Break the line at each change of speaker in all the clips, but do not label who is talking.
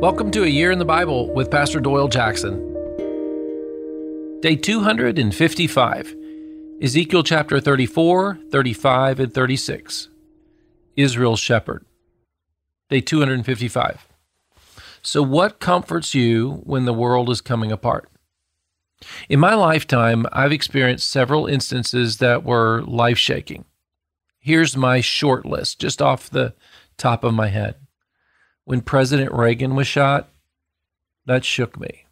Welcome to A Year in the Bible with Pastor Doyle Jackson. Day 255, Ezekiel chapter 34, 35, and 36. Israel's shepherd. Day 255. So, what comforts you when the world is coming apart? In my lifetime, I've experienced several instances that were life shaking. Here's my short list, just off the top of my head when President Reagan was shot, that shook me.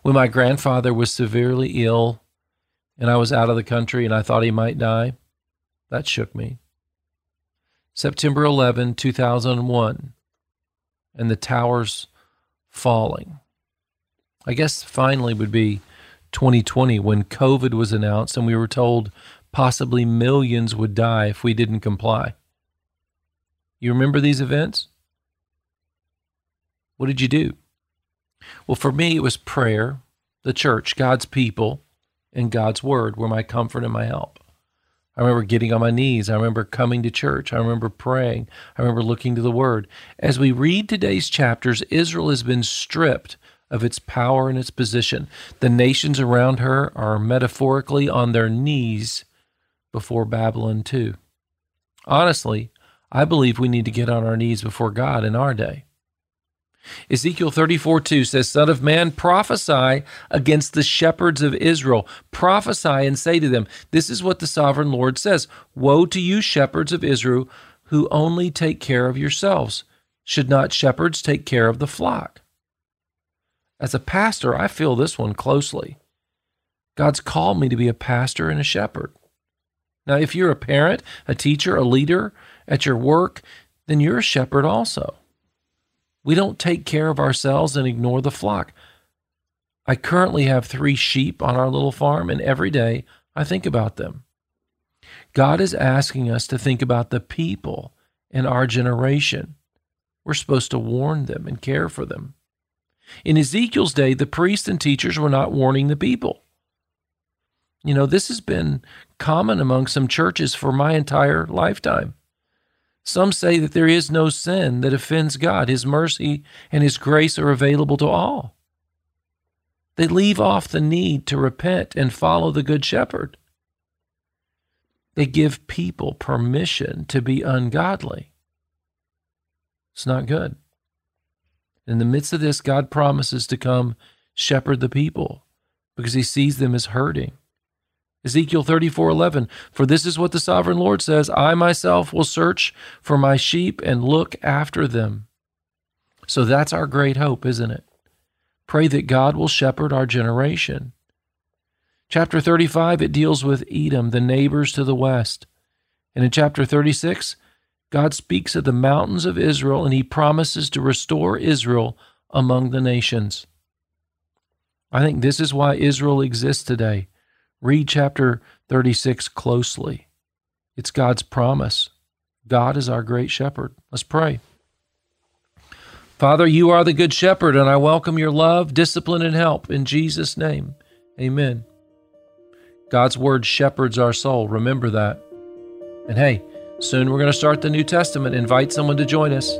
When my grandfather was severely ill and I was out of the country and I thought he might die, that shook me. September 11, 2001, and the towers falling. I guess finally would be 2020 when COVID was announced and we were told possibly millions would die if we didn't comply. You remember these events? What did you do? Well, for me, it was prayer, the church, God's people, and God's word were my comfort and my help. I remember getting on my knees. I remember coming to church. I remember praying. I remember looking to the word. As we read today's chapters, Israel has been stripped of its power and its position. The nations around her are metaphorically on their knees before Babylon, too. Honestly, I believe we need to get on our knees before God in our day. Ezekiel 34 2 says, Son of man, prophesy against the shepherds of Israel. Prophesy and say to them, This is what the sovereign Lord says Woe to you, shepherds of Israel, who only take care of yourselves. Should not shepherds take care of the flock? As a pastor, I feel this one closely. God's called me to be a pastor and a shepherd. Now, if you're a parent, a teacher, a leader at your work, then you're a shepherd also. We don't take care of ourselves and ignore the flock. I currently have three sheep on our little farm, and every day I think about them. God is asking us to think about the people in our generation. We're supposed to warn them and care for them. In Ezekiel's day, the priests and teachers were not warning the people. You know, this has been common among some churches for my entire lifetime. Some say that there is no sin that offends God. His mercy and His grace are available to all. They leave off the need to repent and follow the Good Shepherd. They give people permission to be ungodly. It's not good. In the midst of this, God promises to come shepherd the people because He sees them as hurting. Ezekiel 34 11. For this is what the sovereign Lord says I myself will search for my sheep and look after them. So that's our great hope, isn't it? Pray that God will shepherd our generation. Chapter 35, it deals with Edom, the neighbors to the west. And in chapter 36, God speaks of the mountains of Israel and he promises to restore Israel among the nations. I think this is why Israel exists today Read chapter 36 closely. It's God's promise. God is our great shepherd. Let's pray. Father, you are the good shepherd, and I welcome your love, discipline, and help in Jesus' name. Amen. God's word shepherds our soul. Remember that. And hey, soon we're going to start the New Testament. Invite someone to join us.